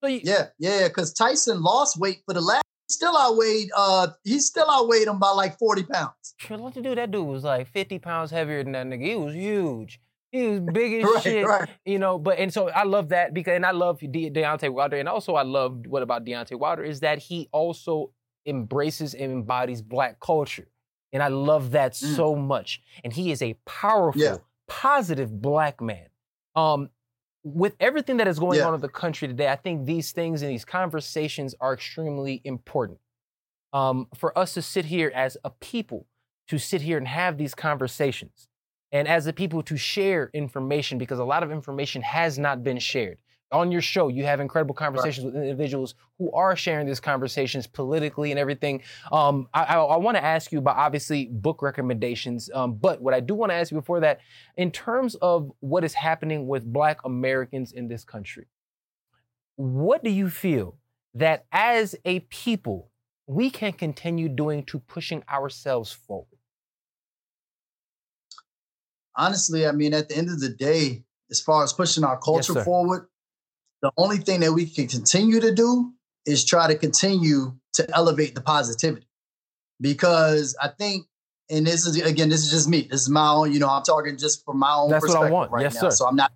So you, Yeah, yeah, because Tyson lost weight for the last. Still outweighed. Uh, he still outweighed him by like forty pounds. What to do? That dude was like 50 pounds heavier than that nigga. He was huge. He was big as Right, shit. right. You know, but and so I love that because and I love De- Deontay Wilder. And also I love what about Deontay Wilder is that he also embraces and embodies black culture. And I love that Mm. so much. And he is a powerful, Yeah. positive black man. Um, with everything that is going Yeah. on in the country today, I think these things and these conversations are extremely important. Um, for us to sit here as a people, to sit here and have these conversations, and as a people to share information, because a lot of information has not been shared. On your show, you have incredible conversations with individuals who are sharing these conversations politically and everything. Um, I, I, I want to ask you about obviously book recommendations, um, but what I do want to ask you before that, in terms of what is happening with Black Americans in this country, what do you feel that as a people we can continue doing to pushing ourselves forward? Honestly, I mean, at the end of the day, as far as pushing our culture sir. forward, the only thing that we can continue to do is try to continue to elevate the positivity. Because I think, and this is again, this is just me. This is my own, you know, I'm talking just from my own That's what I perspective want. right Yes, now. sir. So I'm not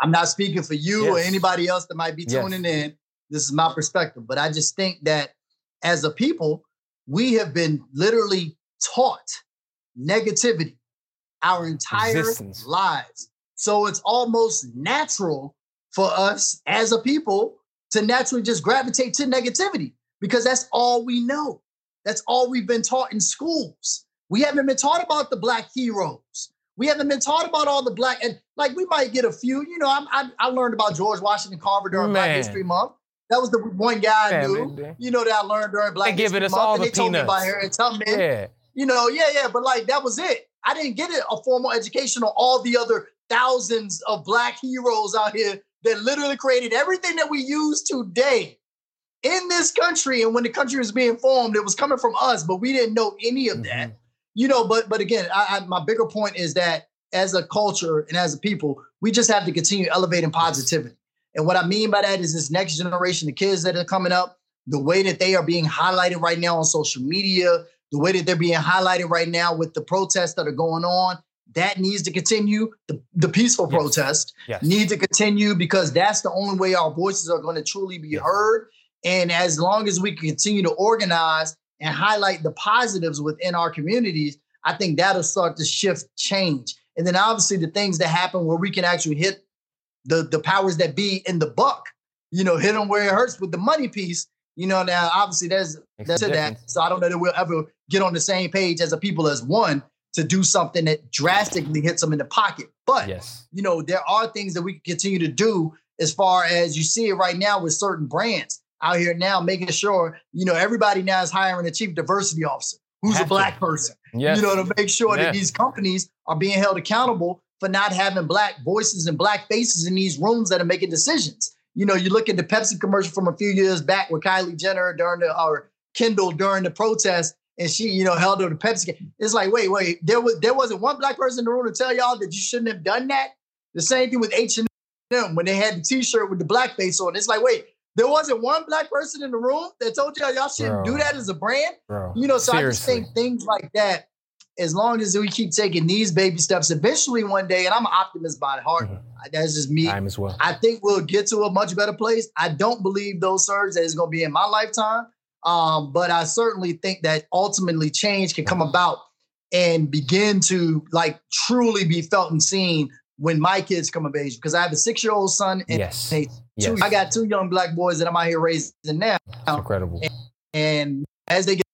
I'm not speaking for you or anybody else that might be Yes. tuning in. This is my perspective. But I just think that as a people, we have been literally taught negativity our entire Existence. lives. So it's almost natural for us as a people to naturally just gravitate to negativity because that's all we know. That's all we've been taught in schools. We haven't been taught about the black heroes. We haven't been taught about all the black and like we might get a few. You know, I'm, I, I learned about George Washington Carver during Black History Month. That was the one guy I knew. man, man. You know that I learned during Black They giving History us Month, all and the they told me about peanuts. Harriet Tubman. Yeah. You know, yeah, yeah, but like that was it. I didn't get a formal education on all the other thousands of black heroes out here that literally created everything that we use today in this country. And when the country was being formed, it was coming from us, but we didn't know any of that. Mhm. You know, but but again, I, I, my bigger point is that as a culture and as a people, we just have to continue elevating positivity. And what I mean by that is this next generation, the kids that are coming up, the way that they are being highlighted right now on social media, the way that they're being highlighted right now with the protests that are going on, that needs to continue. The, the peaceful yes. protest yes. needs to continue because that's the only way our voices are going to truly be yes. heard. And as long as we continue to organize and highlight the positives within our communities, I think that'll start to shift change. And then obviously the things that happen where we can actually hit the, the powers that be in the buck, you know, hit them where it hurts with the money piece. You know, now obviously there's there's that. So I don't know that we'll ever get on the same page as a people as one to do something that drastically hits them in the pocket. But yes. you know, there are things that we can continue to do as far as you see it right now with certain brands out here now, making sure, you know, everybody now is hiring a chief diversity officer who's Have a black to. person. Yes. You know, to make sure yes. that these companies are being held accountable for not having black voices and black faces in these rooms that are making decisions. You know, you look at the Pepsi commercial from a few years back with Kylie Jenner during the or Kendall during the protest, and she, you know, held up the Pepsi. It's like, wait, wait, there was there wasn't one black person in the room to tell y'all that you shouldn't have done that. The same thing with H and M when they had the T-shirt with the black face on. It's like, wait, there wasn't one black person in the room that told y'all y'all shouldn't Bro. do that as a brand. Bro. You know, so Seriously. I just think things like that. As long as we keep taking these baby steps, eventually one day, and I'm an optimist by heart. Mm-hmm. That's just me. I'm as well. I think we'll get to a much better place. I don't believe those surges that is going to be in my lifetime. Um, but I certainly think that ultimately change can come about and begin to like truly be felt and seen when my kids come of age because I have a six year old son and yes. Two, yes. I got two young black boys that I'm out here raising now. That's incredible. And, and, as they get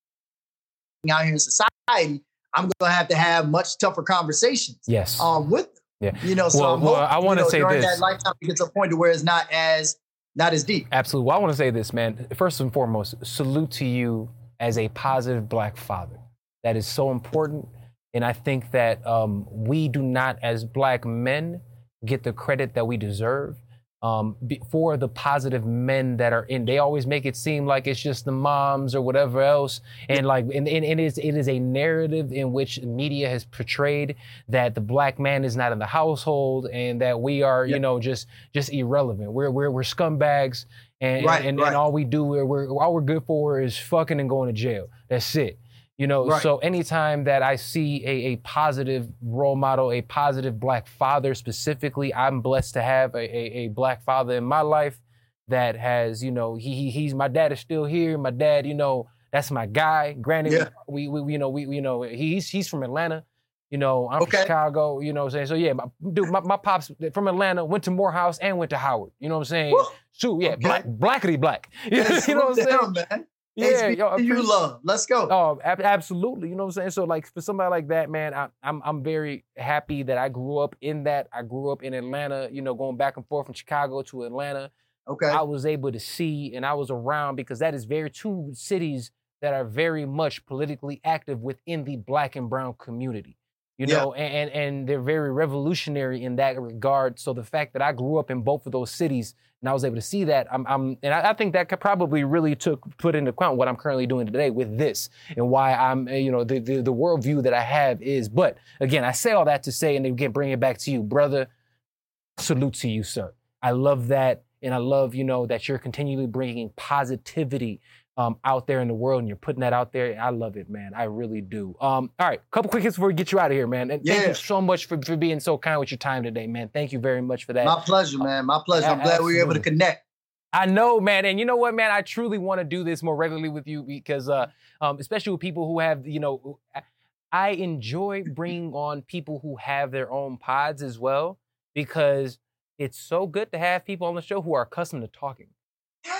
out here in society, I'm going to have to have much tougher conversations. Yes. Um, with them. Yeah. You know, so well, well I want to say during this. that lifetime, it gets to a point to where it's not as not as deep. Absolutely. Well, I want to say this, man. First and foremost, salute to you as a positive black father. That is so important. And I think that um, we do not, as black men, get the credit that we deserve um, for the positive men that are in. They always make it seem like it's just the moms or whatever else, and like, and, and it is it is a narrative in which media has portrayed that the black man is not in the household and that we are, yep. you know, just just irrelevant. We're we're we're scumbags, and right, and, right. and all we do we're, we're all we're good for is fucking and going to jail. That's it. You know, right. so anytime that I see a, a positive role model, a positive black father specifically, I'm blessed to have a, a, a black father in my life that has, you know, he, he he's my dad is still here. My dad, you know, that's my guy. Granted, yeah. we, we you know we you know he's he's from Atlanta. You know, I'm okay. from Chicago. You know what I'm saying? So yeah, my, dude, my, my pops from Atlanta went to Morehouse and went to Howard. You know what I'm saying? Woo. So yeah, okay. black blackity black. you know what I'm saying? man. Yeah, yo, you love. Let's go. Oh, ab- absolutely. You know what I'm saying? So, like, for somebody like that, man, I, I'm I'm very happy that I grew up in that. I grew up in Atlanta. You know, going back and forth from Chicago to Atlanta. Okay. I was able to see and I was around because that is very two cities that are very much politically active within the black and brown community. You know, yeah. and and they're very revolutionary in that regard. So the fact that I grew up in both of those cities and I was able to see that. I'm, I'm and I, I, think that probably really took put into account what I'm currently doing today with this and why I'm, eh, you know, the, the the worldview that I have is. But again, I say all that to say, and again, bring it back to you, brother. Salute to you, sir. I love that, and I love you know that you're continually bringing positivity um, out there in the world and you're putting that out there. I love it, man. I really do. Um, all right, couple quick hits before we get you out of here, man. And yeah. thank you so much for, for being so kind with your time today, man. Thank you very much for that. My pleasure, man. My pleasure. I'm glad we were able to connect. I know, man. And you know what, man? I truly want to do this more regularly with you because, uh, um, especially with people who have, you know, I enjoy bringing on people who have their own pods as well because it's so good to have people on the show who are accustomed to talking.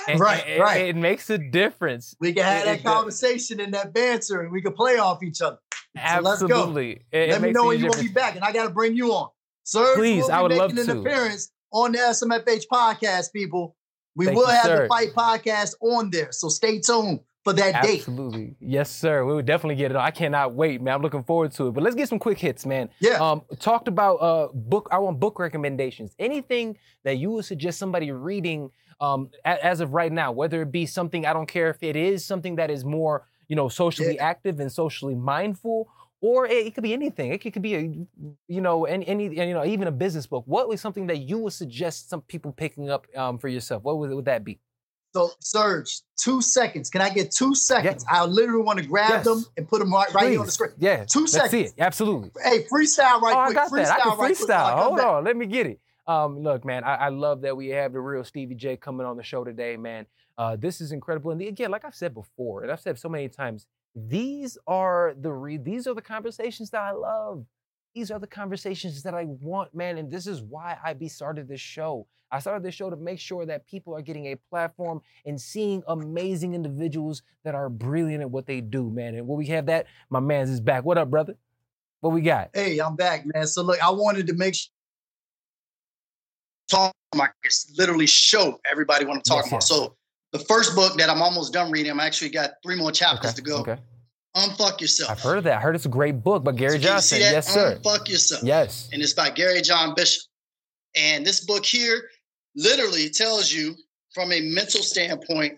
And, right, and, right. It makes a difference. We can have it, that it, conversation and that banter, and we can play off each other. Absolutely. So let's go. Let me know when you will be back, and I got to bring you on. Sir, please, I would love to. an appearance on the SMFH podcast, people. We Thank will you, have sir. the fight podcast on there, so stay tuned for that Absolutely. date. Absolutely. Yes, sir. We would definitely get it on. I cannot wait, man. I'm looking forward to it. But let's get some quick hits, man. Yeah. Um, talked about uh book I want book recommendations. Anything that you would suggest somebody reading um as of right now, whether it be something I don't care if it is something that is more, you know, socially yeah. active and socially mindful, or it, it, could be anything. It could, it could be a, you know, any, any, you know, even a business book. What was something that you would suggest some people picking up um, for yourself? What would, would that be? So, Serg, two seconds. Can I get two seconds? Yeah. I literally want to grab Yes. them and put them right, right here on the screen. Yeah. Two Let's see seconds. it. Absolutely. Hey, freestyle right oh, I got freestyle that. I can right quick. freestyle. while Hold on. Let me get it. Um, look, man, I, I love that we have the real Stevie J coming on the show today, man. Uh, this is incredible. And again, like I've said before, and I've said so many times, these are the re- these are the conversations that I love. These are the conversations that I want, man. And this is why I be started this show. I started this show to make sure that people are getting a platform and seeing amazing individuals that are brilliant at what they do, man. And when we have that, my man's is back. What up, brother? What we got? Hey, I'm back, man. So look, I wanted to make sure talk I can literally show everybody what I'm talking Yes, about. yes. So the first book that I'm almost done reading, I'm actually got three more chapters to go. Okay. Unfuck yourself. I've heard of that. I heard it's a great book by Gary you Johnson. Yes, sir. Unfuck yourself. Yes. and it's by Gary John Bishop. And this book here literally tells you from a mental standpoint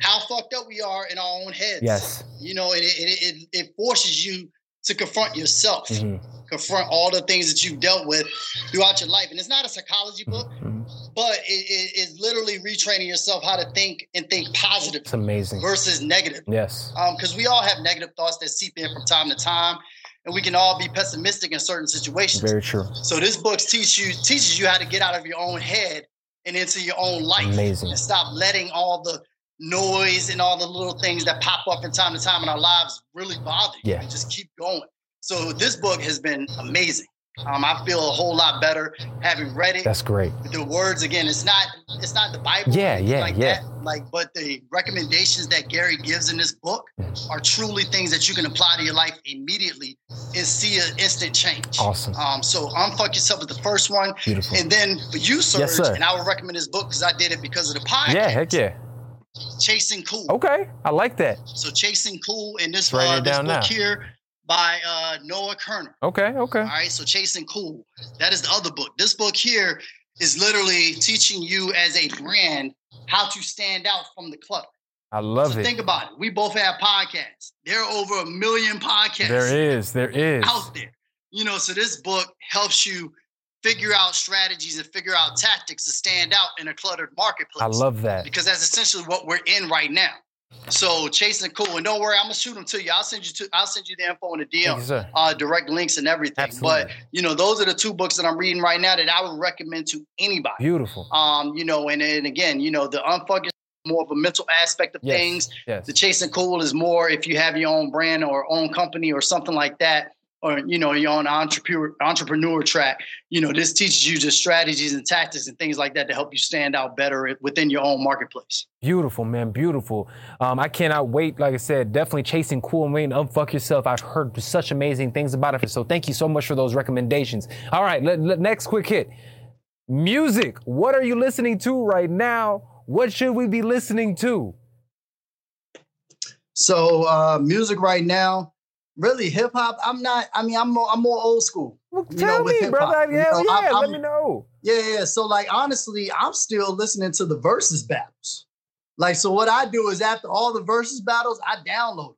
how fucked up we are in our own heads. Yes. You know, it, it, it, it forces you to confront yourself, Mhm, confront all the things that you've dealt with throughout your life. And it's not a psychology book, mhm. but it, it, it's literally retraining yourself how to think and think positive It's amazing. versus negative Yes. because we all have negative thoughts that seep in from time to time, and we can all be pessimistic in certain situations. Very true. So this book teach you teaches you how to get out of your own head and into your own life, Amazing. and stop letting all the noise and all the little things that pop up from time to time in our lives really bother you. Yeah. And just keep going. So this book has been amazing. Um, I feel a whole lot better having read it. That's great. the words again, it's not it's not the Bible. Yeah, yeah, like yeah. That. Like, but the recommendations that Gary gives in this book are truly things that you can apply to your life immediately and see an instant change. Awesome. Um, so unfuck yourself with the first one, Beautiful. and then for you, Serg, Yes, sir. and I would recommend this book because I did it because of the podcast. Yeah, heck yeah. Chasing Cool. Okay. I like that. So Chasing Cool, and this, Let's uh, this book now. here by uh, Noah Kerner. Okay. Okay. All right, so Chasing Cool. That is the other book. This book here is literally teaching you as a brand how to stand out from the clutter. I love so it. think about it. We both have podcasts. There are over a million podcasts There is. There is. out there. You know, so this book helps you figure out strategies and figure out tactics to stand out in a cluttered marketplace. I love that. because that's essentially what we're in right now. So chasing cool, and don't worry, I'm gonna shoot them to you. I'll send you to. I'll send you the info in the Thank you, uh, direct links and everything. Absolutely. But you know, those are the two books that I'm reading right now that I would recommend to anybody. Beautiful. Um, you know, and, and again, you know, the unfuck is more of a mental aspect of Yes. things. Yes. The chasing cool is more if you have your own brand or own company or something like that, or you know, your own entrepreneur entrepreneur track. You know, this teaches you just strategies and tactics and things like that to help you stand out better within your own marketplace. Beautiful, man. Beautiful. Um, I cannot wait. Like I said, definitely chasing cool and waiting. Unfuck yourself. I've heard such amazing things about it. So thank you so much for those recommendations. All right, let- let- next quick hit. Music. What are you listening to right now? What should we be listening to? So uh music right now, really hip hop. I'm not. I mean, I'm more, I'm more old school. Well, tell know, me, brother. you know, yeah. I'm- let me know. Yeah, yeah. So like honestly, I'm still listening to the Verzuz battles. Like so, what I do is after all the Verzuz battles, I download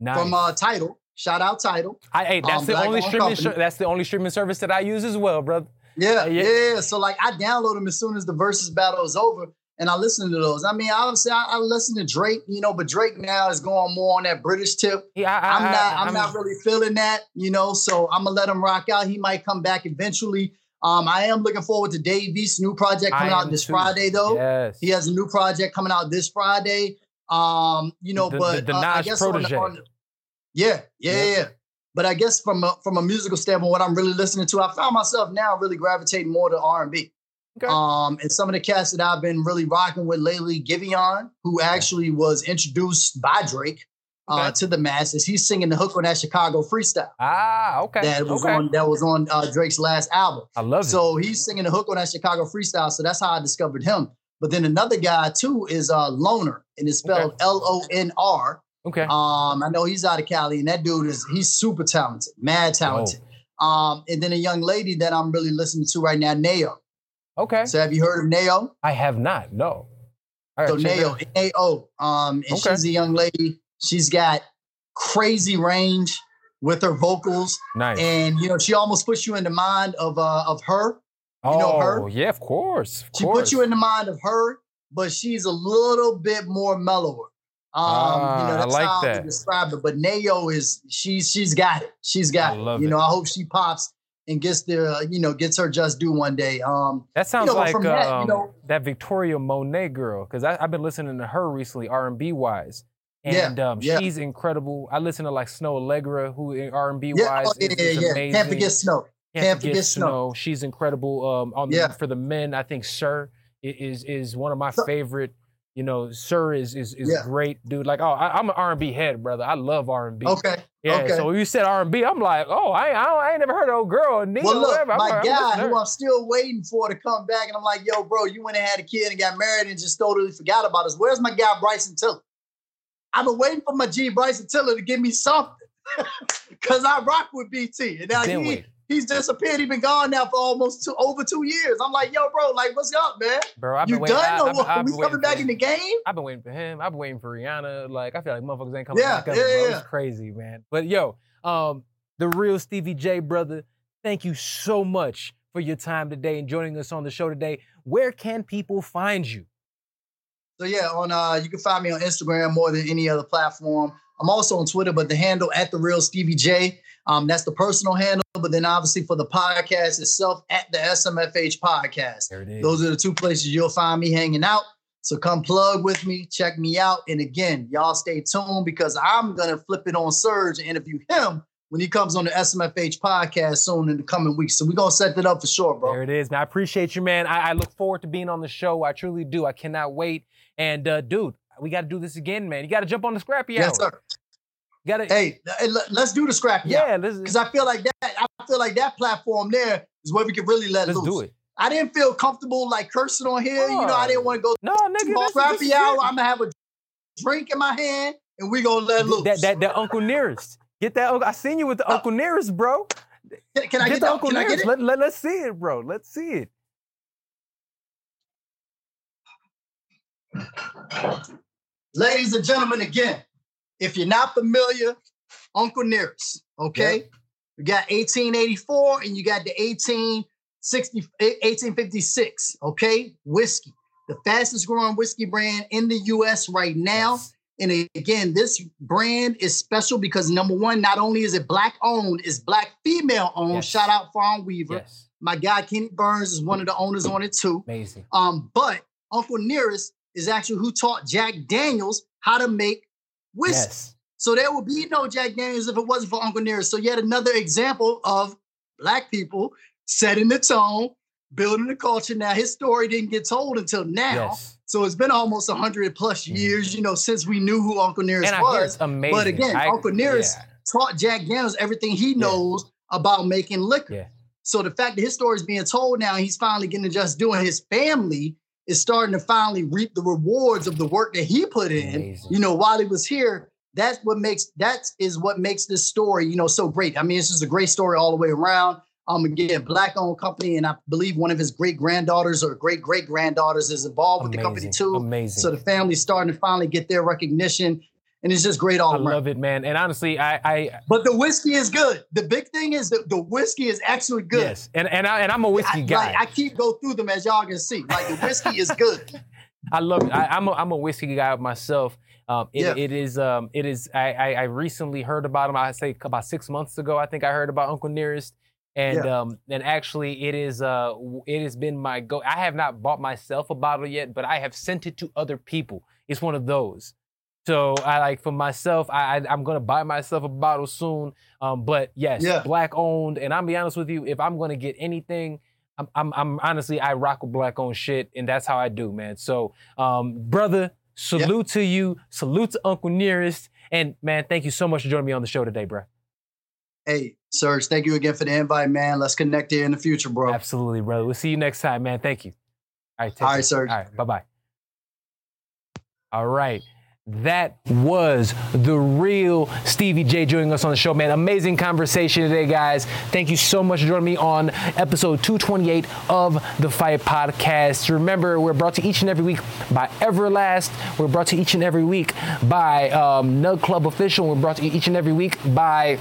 Nice. from uh Tidal. Shout out Tidal. I, hey, that's um, the only streaming. Ser- that's the only streaming service that I use as well, brother. Yeah, Uh, yeah. yeah, yeah. So like I download them as soon as the Verzuz battle is over, and I listen to those. I mean, obviously I, I listen to Drake, you know, but Drake now is going more on that British tip. Yeah, I, I'm I- not. I- I'm, not really feeling that, you know. So I'm gonna let him rock out. He might come back eventually. Um, I am looking forward to Dave East's new project coming out this too. Friday, though. Yes. He has a new project coming out this Friday. Um, you know, The- but the- the uh, I guess on the- protege. on yeah, yeah, Yeah. yeah. But I guess from a, from a musical standpoint, what I'm really listening to, I found myself now really gravitating more to R and B. Okay. Um, and some of the cats that I've been really rocking with lately, Giveon, who actually was introduced by Drake uh, Okay. to the masses. He's singing the hook on that Chicago freestyle ah, okay. that was okay. on that was on uh, Drake's last album. I love it. So he's singing the hook on that Chicago freestyle. So that's how I discovered him. But then another guy too is uh Lonr., and it's spelled L O N R. Okay. Um, I know he's out of Cali, and that dude is he's super talented, mad talented. Um, and then a young lady that I'm really listening to right now, Nao. Okay. So have you heard of Nao? I have not. No. All So right, check Nao. N A O. Um, and Okay. she's a young lady. She's got crazy range with her vocals, Nice. and you know she almost puts you in the mind of uh of her. you know oh, her? yeah, of course. Of She course. puts you in the mind of her but she's a little bit more mellower. Um, Ah, you know, I that's like how I that. would describe it. But Nao is she's she's got it. She's got I it. you it. know, I hope she pops and gets the you know gets her just due one day. Um, That sounds know, like from that, you um, know- that Victoria Monet girl, because I've been listening to her recently, R and B wise, Yeah, and um, yeah. she's incredible. I listen to like Snoh Aalegra, who in R and B yeah, wise oh, yeah, is, yeah, is yeah. amazing. Can't forget Snoh. Can't, forget, Snoh. She's incredible. Um, on the, Yeah. for the men, I think SiR is is one of my So- favorite. You know, SiR is is is Yeah. great, dude. Like, oh, I, I'm an R and B head, brother. I love R and B. Okay. Yeah. okay. So when you said R&B, I'm like, oh, I ain't, I, don't, I ain't never heard of old girl. Well, look. I'm my I'm guy to who. I'm still waiting for to come back, and I'm like, yo, bro, you went and had a kid and got married and just totally forgot about us. Where's my guy Bryson Tiller? I've been waiting for my G Bryson Tiller to give me something. Cause I rock with BT. And now Been he. He's disappeared. He's been gone now for almost two over two years. I'm like, yo, bro, like, what's up, man? Bro, I've you been waiting. done I, or I've, what? We been waiting coming back in the game? I've been waiting for him. I've been waiting for Rihanna. Like I feel like motherfuckers ain't coming Yeah, back up, yeah, bro. yeah. It's crazy, man. But yo, um, the real Stevie J brother, thank you so much for your time today and joining us on the show today. Where can people find you? So yeah, on uh, you can find me on Instagram more than any other platform. I'm also on Twitter, but the handle at the real Stevie J. Um, that's the personal handle. But then obviously for the podcast itself, at the SMFH podcast. There it is. Those are the two places you'll find me hanging out. So come plug with me, check me out. And again, y'all stay tuned because I'm gonna flip it on Serg and interview him when he comes on the SMFH podcast soon in the coming weeks. So we're gonna set that up for sure, bro. There it is, Now, I appreciate you, man. I, I look forward to being on the show. I truly do. I cannot wait. And uh, dude, we got to do this again, man. You got to jump on the scrappy Yes, hour. sir. Got Hey, hey, let- let's do the scrappy. yeah, because I feel like that. I feel like that platform there is where we can really let let's loose. do it. I didn't feel comfortable like cursing on here. You know, I didn't want to go No, nigga, scrappy hour. I'm gonna have a drink in my hand and we gonna let loose. That, that, that Uncle Nearest. Get that. uncle- I seen you with the Oh. Uncle Nearest, bro. can, can I get, get, the? Uncle Can I get Nearest. Let, let, let's see it, bro. Let's see it. Ladies and gentlemen, again, if you're not familiar, Uncle Nearest, okay? You got 1884 and you got the 1860, 1856, okay? Whiskey, the fastest growing whiskey brand in the US right now. Yes. And again, this brand is special because number one, not only is it black owned, it's black female owned. Yes. Shout out Fawn Weaver. Yes. My guy Kenny Burns is one of the owners on it too. Amazing. Um, but Uncle Nearest is actually who taught Jack Daniels how to make whiskey. Yes. So there would be no Jack Daniels if it wasn't for Uncle Nearest. So yet another example of black people setting the tone, building the culture. Now his story didn't get told until now. Yes. So it's been almost 100 plus Mhm. years, you know, since we knew who Uncle Nearest And was. amazing. But again, I- Uncle Nearest yeah. taught Jack Daniels everything he knows about making liquor. Yeah. So the fact that his story is being told now, he's finally getting to just doing his family is starting to finally reap the rewards of the work that he put in. Amazing. You know, while he was here, that's what makes that is what makes this story, you know, so great. I mean, it's just a great story all the way around. Um, again, black-owned company, and I believe one of his great granddaughters or great great granddaughters is involved with the company too. Amazing. So the family's starting to finally get their recognition, and it's just great all I around. love it, man. And honestly, I, I But the whiskey is good. The big thing is that the whiskey is actually good. yes, and and I and I'm a whiskey I, guy. like, I keep go through them as y'all can see. Like the whiskey is good. I love it. I, I'm a I'm a whiskey guy myself. Um, it, Yeah. it is um, it is. I, I I recently heard about him. I say about six months ago. I think I heard about Uncle Nearest, and Yeah. um, and actually it is uh, it has been my go. I have not bought myself a bottle yet, but I have sent it to other people. It's one of those. So I like for myself. I, I I'm gonna buy myself a bottle soon. Um, but yes, Yeah. black owned. And I'm be honest with you, if I'm gonna get anything. I'm, I'm, I'm honestly, I rock with black owned shit, and that's how I do, man. So, um, brother, salute to you, salute to Uncle Nearest, and man, thank you so much for joining me on the show today, bro. Hey, Serg, thank you again for the invite, man. Let's connect here in the future, bro. Absolutely, brother. We'll see you next time, man. Thank you. All right, take All right. Serg. All right, bye bye. All right. That was the real Stevie J joining us on the show, man. Amazing conversation today, guys. Thank you so much for joining me on episode 228 of the Fight Podcast. Remember, we're brought to each and every week by Everlast. We're brought to each and every week by um, Nug Club Official. We're brought to each and every week by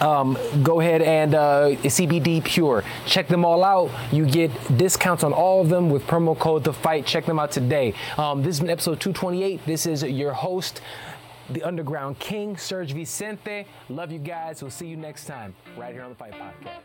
um, go ahead and uh, CBD Pure. Check them all out. You get discounts on all of them with promo code The Fight. Check them out today. Um, this has been episode 228. This is your host, the Underground King, Serg Vicente. Love you guys. We'll see you next time right here on the Fight Podcast.